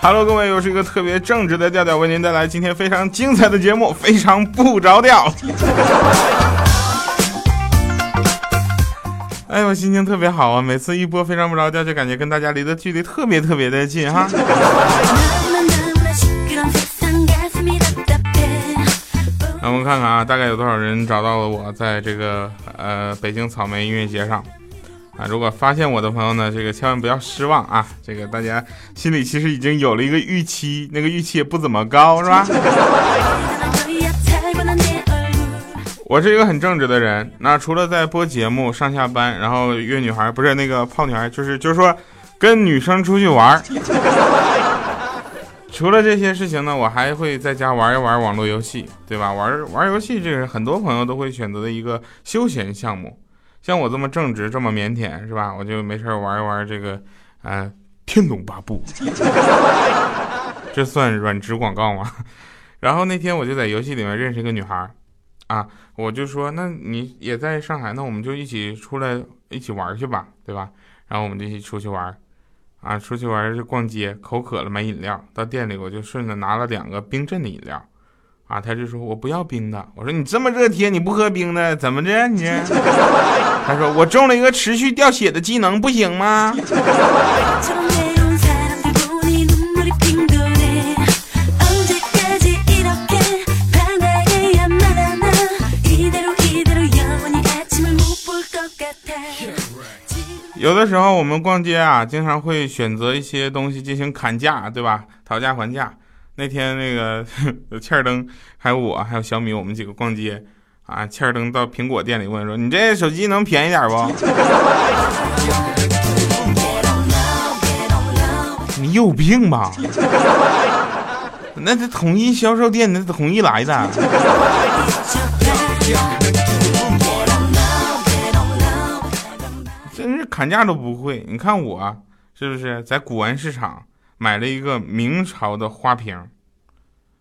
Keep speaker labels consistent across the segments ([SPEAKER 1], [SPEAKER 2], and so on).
[SPEAKER 1] Hello，各位，又是一个特别正直的调调，为您带来今天非常精彩的节目，非常不着调。哎，我心情特别好啊！每次一播非常不着调，就感觉跟大家离的距离特别特别的近哈。那我们看看啊，大概有多少人找到了我在这个呃北京草莓音乐节上。啊，如果发现我的朋友呢，这个千万不要失望啊！这个大家心里其实已经有了一个预期，那个预期也不怎么高，是吧？我是一个很正直的人，那除了在播节目、上下班，然后约女孩，不是那个泡女孩，就是就是说跟女生出去玩除了这些事情呢，我还会在家玩一玩网络游戏，对吧？玩玩游戏，这是很多朋友都会选择的一个休闲项目。像我这么正直，这么腼腆，是吧？我就没事玩一玩这个，呃，《天龙八部》，这算软植广告吗？然后那天我就在游戏里面认识一个女孩，啊，我就说，那你也在上海，那我们就一起出来一起玩去吧，对吧？然后我们就一起出去玩，啊，出去玩就逛街，口渴了买饮料，到店里我就顺着拿了两个冰镇的饮料。啊，他就说我不要冰的。我说你这么热天你不喝冰的，怎么着你？他说我中了一个持续掉血的技能，不行吗？有的时候我们逛街啊，经常会选择一些东西进行砍价，对吧？讨价还价。那天那个 欠儿灯，还有我，还有小米，我们几个逛街啊。欠儿灯到苹果店里问说：“你这手机能便宜点不？” 你有病吧？那是统一销售店，那是统一来的。真是砍价都不会。你看我是不是在古玩市场？买了一个明朝的花瓶，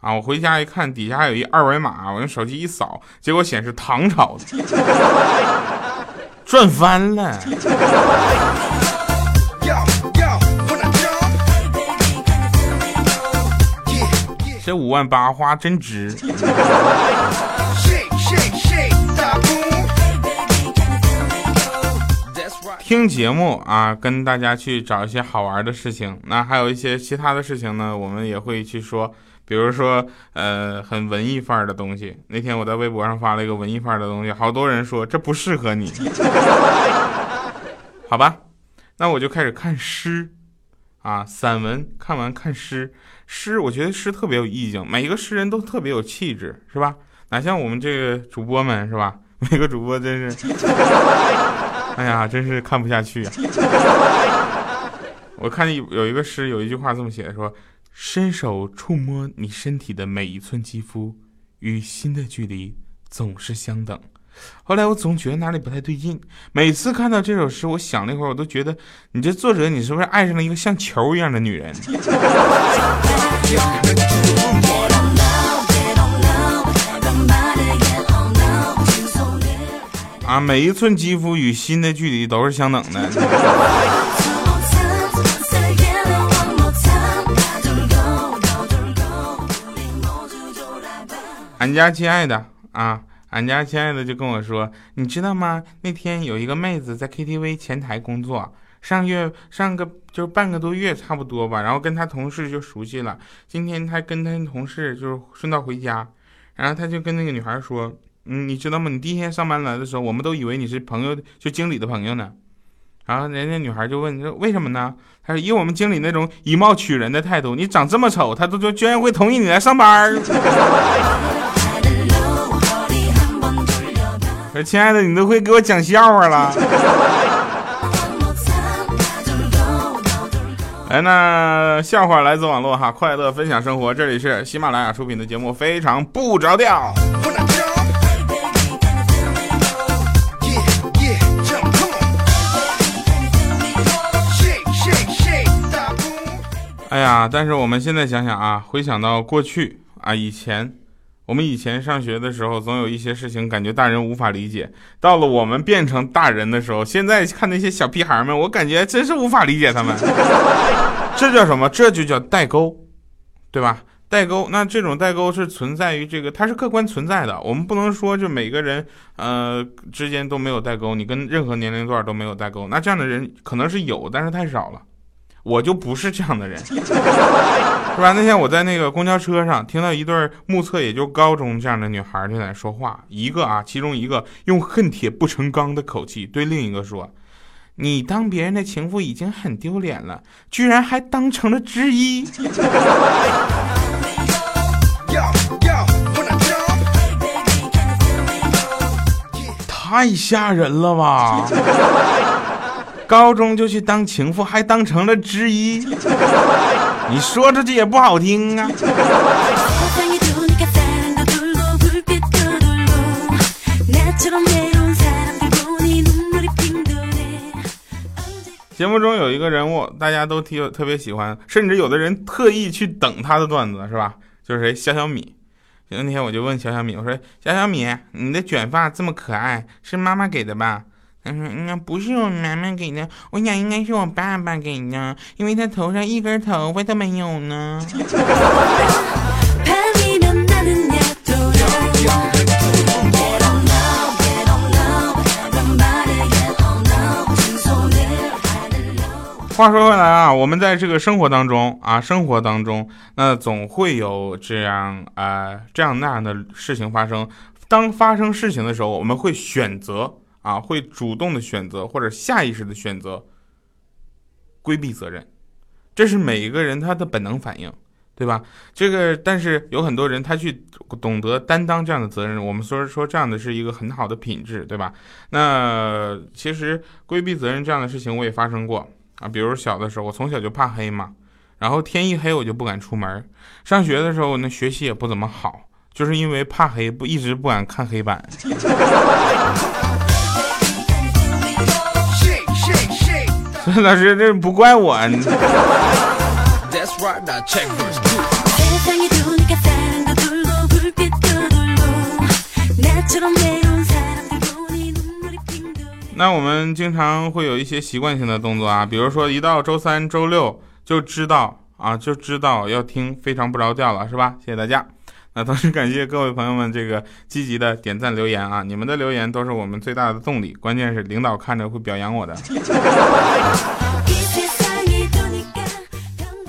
[SPEAKER 1] 啊，我回家一看，底下还有一二维码，我用手机一扫，结果显示唐朝的，赚翻了。这五万八花真值。听节目啊，跟大家去找一些好玩的事情。那还有一些其他的事情呢，我们也会去说。比如说，呃，很文艺范儿的东西。那天我在微博上发了一个文艺范儿的东西，好多人说这不适合你。好吧，那我就开始看诗啊，散文。看完看诗，诗我觉得诗特别有意境，每一个诗人都特别有气质，是吧？哪像我们这个主播们，是吧？每个主播真是。哎呀，真是看不下去呀！我看有有一个诗，有一句话这么写的：说，伸手触摸你身体的每一寸肌肤，与心的距离总是相等。后来我总觉得哪里不太对劲，每次看到这首诗，我想了一会儿，我都觉得你这作者，你是不是爱上了一个像球一样的女人？每一寸肌肤与心的距离都是相等的。俺家亲爱的啊，俺家亲爱的就跟我说，你知道吗？那天有一个妹子在 KTV 前台工作，上月上个就是半个多月差不多吧，然后跟她同事就熟悉了。今天她跟她同事就是顺道回家，然后她就跟那个女孩说。嗯，你知道吗？你第一天上班来的时候，我们都以为你是朋友，就经理的朋友呢。然后人家女孩就问说：“为什么呢？”他说：“以我们经理那种以貌取人的态度，你长这么丑，他都就居然会同意你来上班。”说：“亲爱的，你都会给我讲笑话了。”哎，那笑话来自网络哈，快乐分享生活，这里是喜马拉雅出品的节目，非常不着调。哎呀，但是我们现在想想啊，回想到过去啊，以前我们以前上学的时候，总有一些事情感觉大人无法理解。到了我们变成大人的时候，现在看那些小屁孩们，我感觉真是无法理解他们。这叫什么？这就叫代沟，对吧？代沟，那这种代沟是存在于这个，它是客观存在的。我们不能说就每个人呃之间都没有代沟，你跟任何年龄段都没有代沟。那这样的人可能是有，但是太少了。我就不是这样的人，是吧？那天我在那个公交车上听到一对目测也就高中这样的女孩就在说话，一个啊，其中一个用恨铁不成钢的口气对另一个说：“你当别人的情妇已经很丢脸了，居然还当成了之一。”太吓人了吧！高中就去当情妇，还当成了之一，你说出去也不好听啊！节目中有一个人物，大家都特特别喜欢，甚至有的人特意去等他的段子，是吧？就是谁？小小米。那天我就问小小米，我说：“小小米，你的卷发这么可爱，是妈妈给的吧？”他说：“那不是我妈妈给的，我想应该是我爸爸给的，因为他头上一根头发都没有呢。”话说回来啊，我们在这个生活当中啊，生活当中，那总会有这样啊这样那样的事情发生。当发生事情的时候，我们会选择啊，会主动的选择或者下意识的选择规避责任，这是每一个人他的本能反应，对吧？这个但是有很多人他去懂得担当这样的责任，我们说说这样的是一个很好的品质，对吧？那其实规避责任这样的事情我也发生过。啊，比如小的时候，我从小就怕黑嘛，然后天一黑我就不敢出门。上学的时候，那学习也不怎么好，就是因为怕黑，不一直不敢看黑板。老师，这不怪我。那我们经常会有一些习惯性的动作啊，比如说一到周三、周六就知道啊，就知道要听非常不着调了，是吧？谢谢大家。那同时感谢各位朋友们这个积极的点赞留言啊，你们的留言都是我们最大的动力，关键是领导看着会表扬我的。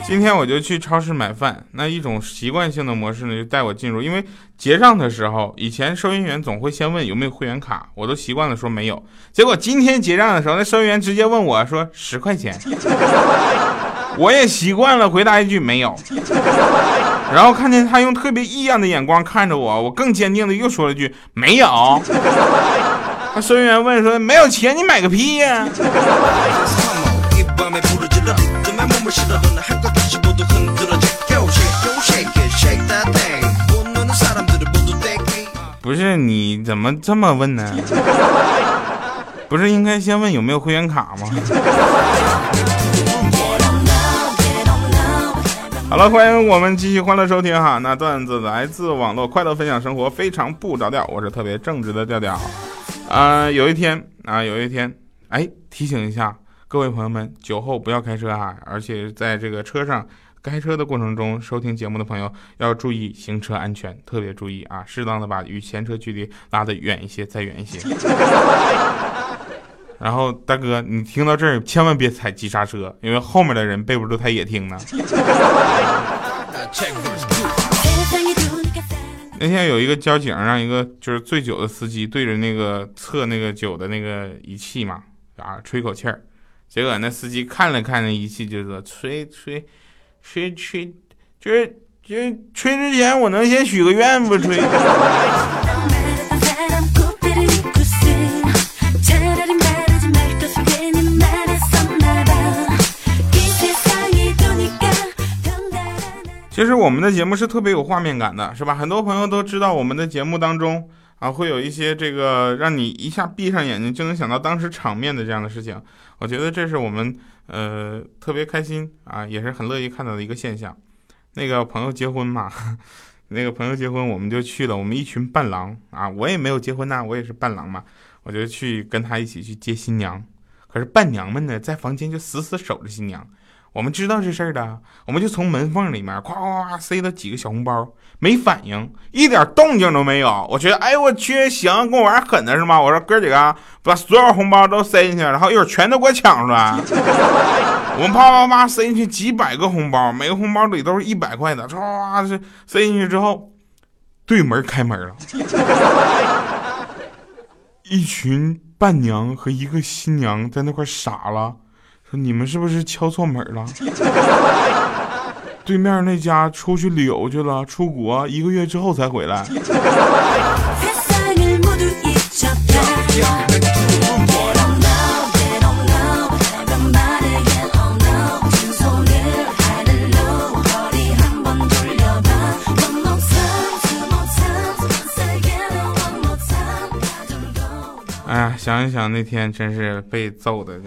[SPEAKER 1] 今天我就去超市买饭，那一种习惯性的模式呢，就带我进入。因为结账的时候，以前收银员总会先问有没有会员卡，我都习惯了说没有。结果今天结账的时候，那收银员直接问我说十块钱，我也习惯了回答一句没有。然后看见他用特别异样的眼光看着我，我更坚定的又说了句没有。那收银员问说没有钱你买个屁呀？不是你怎么这么问呢？不是应该先问有没有会员卡吗？好了，欢迎我们继续欢乐收听哈。那段子来自网络，快乐分享生活，非常不着调。我是特别正直的调调。啊，有一天啊，有一天，哎，提醒一下各位朋友们，酒后不要开车哈，而且在这个车上。开车的过程中收听节目的朋友要注意行车安全，特别注意啊！适当的把与前车距离拉得远一些，再远一些。然后大哥，你听到这儿千万别踩急刹车，因为后面的人背不住他也听呢。那天有一个交警让一个就是醉酒的司机对着那个测那个酒的那个仪器嘛啊吹口气儿，结果那司机看了看那仪器就说吹吹。吹吹，就是就是吹之前，我能先许个愿不吹。其实我们的节目是特别有画面感的，是吧？很多朋友都知道我们的节目当中啊，会有一些这个让你一下闭上眼睛就能想到当时场面的这样的事情。我觉得这是我们。呃，特别开心啊，也是很乐意看到的一个现象。那个朋友结婚嘛，那个朋友结婚，我们就去了。我们一群伴郎啊，我也没有结婚呐，我也是伴郎嘛，我就去跟他一起去接新娘。可是伴娘们呢，在房间就死死守着新娘。我们知道这事儿的，我们就从门缝里面咵咵咵塞了几个小红包，没反应，一点动静都没有。我觉得，哎我去，行，跟我玩狠的是吗？我说哥几个把所有红包都塞进去，然后一会儿全都给我抢出来。我们啪啪啪塞进去几百个红包，每个红包里都是一百块的，唰是塞进去之后，对门开门了，一群伴娘和一个新娘在那块傻了。说你们是不是敲错门了？对面那家出去旅游去了，出国一个月之后才回来。想一想那天真是被揍的。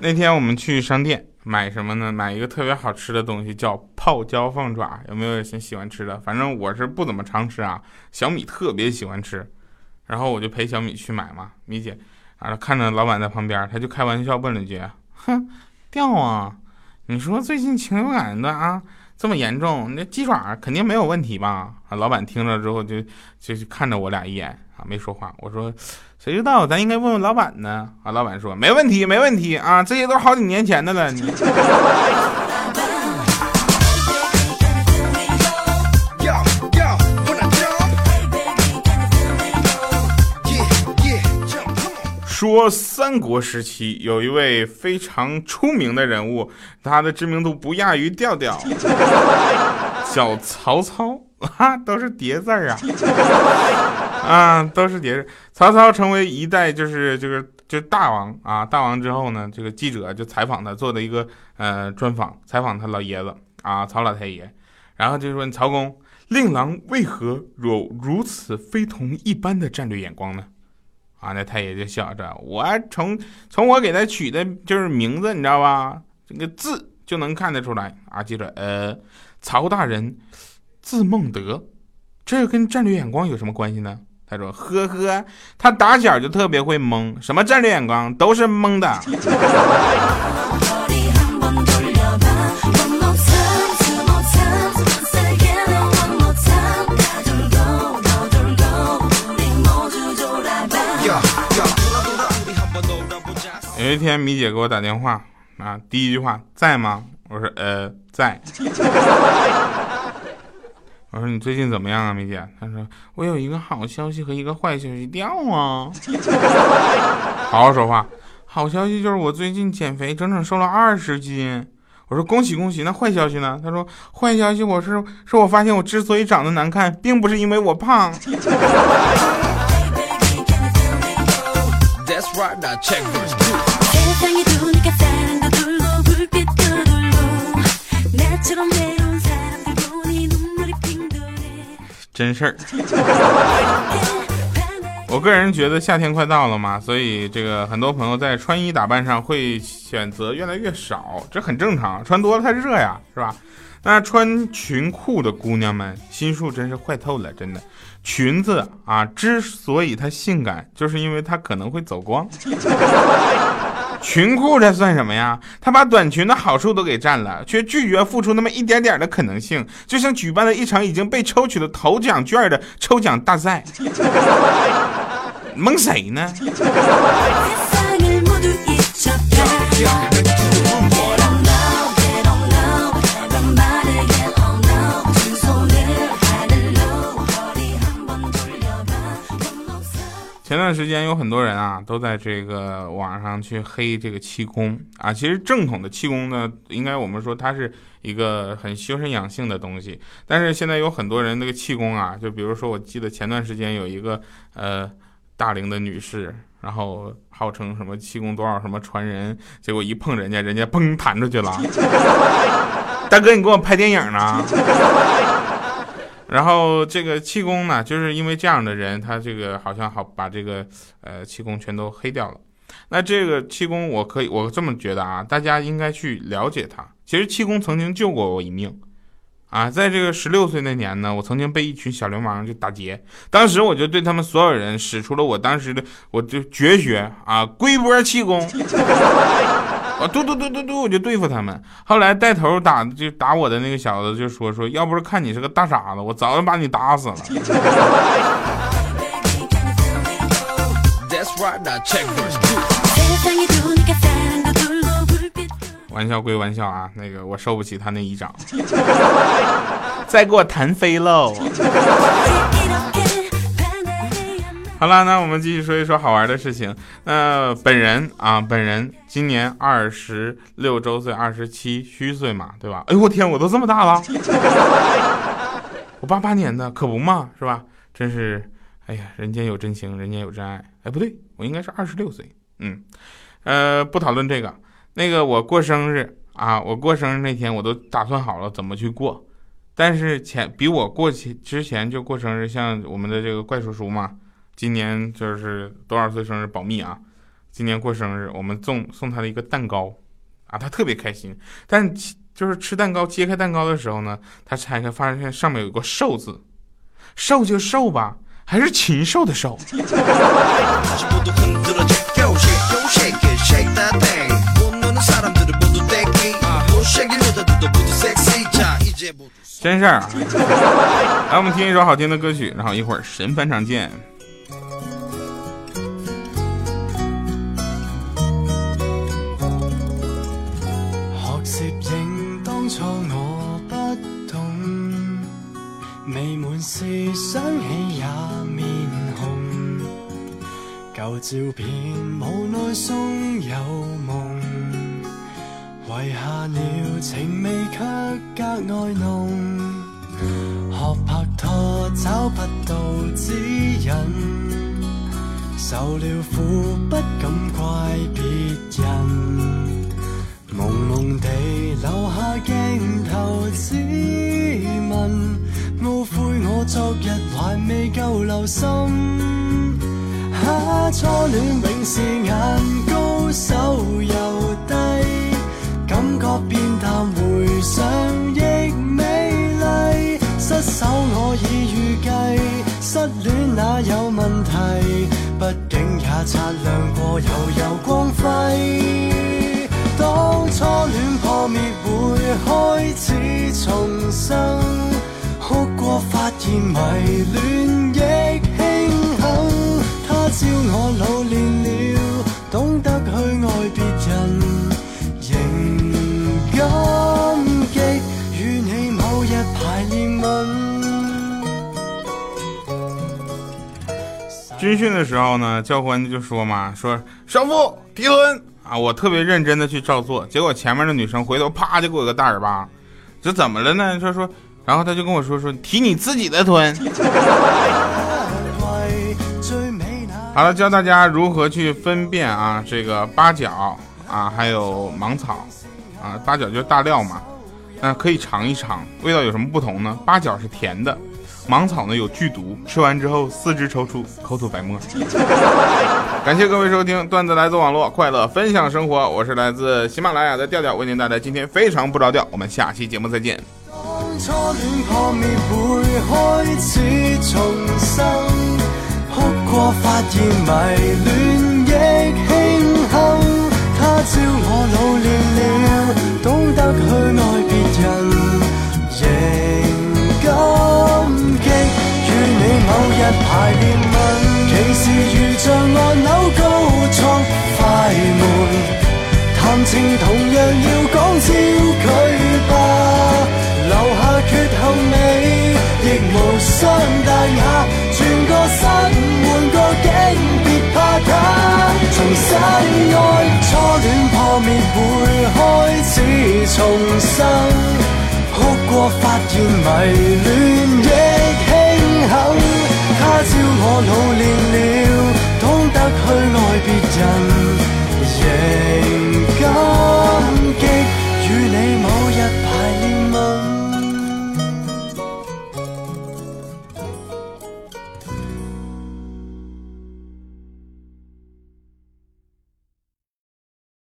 [SPEAKER 1] 那天我们去商店买什么呢？买一个特别好吃的东西，叫泡椒凤爪。有没有人喜欢吃的？反正我是不怎么常吃啊。小米特别喜欢吃，然后我就陪小米去买嘛。米姐，然后看着老板在旁边，他就开玩笑问了句：“哼，掉啊？你说最近禽流感的啊这么严重，那鸡爪肯定没有问题吧？”啊，老板听了之后就就看着我俩一眼。啊，没说话。我说，谁知道？咱应该问问老板呢。啊，老板说没问题，没问题啊，这些都好几年前的了。你 说三国时期有一位非常出名的人物，他的知名度不亚于调调，叫曹操 啊，都是叠字儿啊。啊，都是叠字。曹操成为一代就是就是就大王啊，大王之后呢，这个记者就采访他，做的一个呃专访，采访他老爷子啊，曹老太爷，然后就说曹公，令郎为何有如此非同一般的战略眼光呢？啊，那太爷就笑着，我从从我给他取的就是名字，你知道吧？这个字就能看得出来啊。记者，呃，曹大人字孟德，这跟战略眼光有什么关系呢？他说：“呵呵，他打小就特别会蒙，什么战略眼光都是蒙的。”有一天，米姐给我打电话啊，第一句话在吗？我说：“呃，在。”我说你最近怎么样啊，米姐？她说我有一个好消息和一个坏消息，掉啊！好好说话。好消息就是我最近减肥，整整瘦了二十斤。我说恭喜恭喜。那坏消息呢？她说坏消息我是是我发现我之所以长得难看，并不是因为我胖。真事儿，我个人觉得夏天快到了嘛，所以这个很多朋友在穿衣打扮上会选择越来越少，这很正常，穿多了太热呀，是吧？那穿裙裤的姑娘们心术真是坏透了，真的，裙子啊，之所以它性感，就是因为它可能会走光。裙裤这算什么呀？他把短裙的好处都给占了，却拒绝付出那么一点点的可能性，就像举办了一场已经被抽取了头奖券的抽奖大赛，蒙谁呢？前段时间有很多人啊，都在这个网上去黑这个气功啊。其实正统的气功呢，应该我们说它是一个很修身养性的东西。但是现在有很多人那个气功啊，就比如说我记得前段时间有一个呃大龄的女士，然后号称什么气功多少什么传人，结果一碰人家，人家嘣弹出去了。大哥，你给我拍电影呢？然后这个气功呢，就是因为这样的人，他这个好像好把这个呃气功全都黑掉了。那这个气功，我可以我这么觉得啊，大家应该去了解它。其实气功曾经救过我一命啊，在这个十六岁那年呢，我曾经被一群小流氓就打劫，当时我就对他们所有人使出了我当时的我就绝学啊，龟波气功。我嘟嘟嘟嘟嘟，我就对付他们。后来带头打就打我的那个小子就说说，要不是看你是个大傻子，我早就把你打死了。玩笑归玩笑啊，那个我受不起他那一掌，再给我弹飞喽。好了，那我们继续说一说好玩的事情。那本人啊，本人今年二十六周岁，二十七虚岁嘛，对吧？哎呦我天，我都这么大了！我八八年的，可不嘛，是吧？真是，哎呀，人间有真情，人间有真爱。哎，不对，我应该是二十六岁。嗯，呃，不讨论这个。那个我过生日啊，我过生日那天我都打算好了怎么去过，但是前比我过去之前就过生日，像我们的这个怪叔叔嘛。今年就是多少岁生日保密啊！今年过生日，我们送送他的一个蛋糕，啊，他特别开心。但就是吃蛋糕，揭开蛋糕的时候呢，他拆开发现上面有个寿字，寿就寿吧，还是禽兽的兽。真事儿啊！来，我们听一首好听的歌曲，然后一会儿神返场见。
[SPEAKER 2] 想起也面红，旧照片无奈送有梦，遗下了情味却格外浓。学拍拖找不到指引，受了苦不敢怪别人，朦胧地留下镜头指纹。懊悔我昨日还未够留心，哈初恋永是眼高手又低，感觉变淡回想亦美丽，失手我已预计，失恋哪有问题？毕竟也擦亮过悠悠光辉，当初恋破灭会开始重生。发现迷恋亦庆幸，他朝我老练了，懂得去爱别人，仍感激与你某日排练吻。
[SPEAKER 1] 军训的时候呢，教官就说嘛，说少妇提臀啊，我特别认真的去照做，结果前面的女生回头啪就给我个大耳巴，这怎么了呢？他说。然后他就跟我说说提你自己的臀。好了，教大家如何去分辨啊这个八角啊，还有芒草啊，八角就是大料嘛，那可以尝一尝，味道有什么不同呢？八角是甜的，芒草呢有剧毒，吃完之后四肢抽搐，口吐白沫。感谢各位收听，段子来自网络，快乐分享生活，我是来自喜马拉雅的调调，为您带来今天非常不着调，我们下期节目再见。
[SPEAKER 2] 初恋破灭会开始重生，哭过发现迷恋亦庆幸。他朝我老练了，懂得去爱别人，仍感激与你某日排练吻。其时如像按钮高速快门，谈情同样要讲焦距吧。留下缺陷美，亦无伤大雅。转个身，换个境，别怕他。重新爱，初恋破灭会开始重生。哭过发现迷恋亦庆幸，他朝我努力。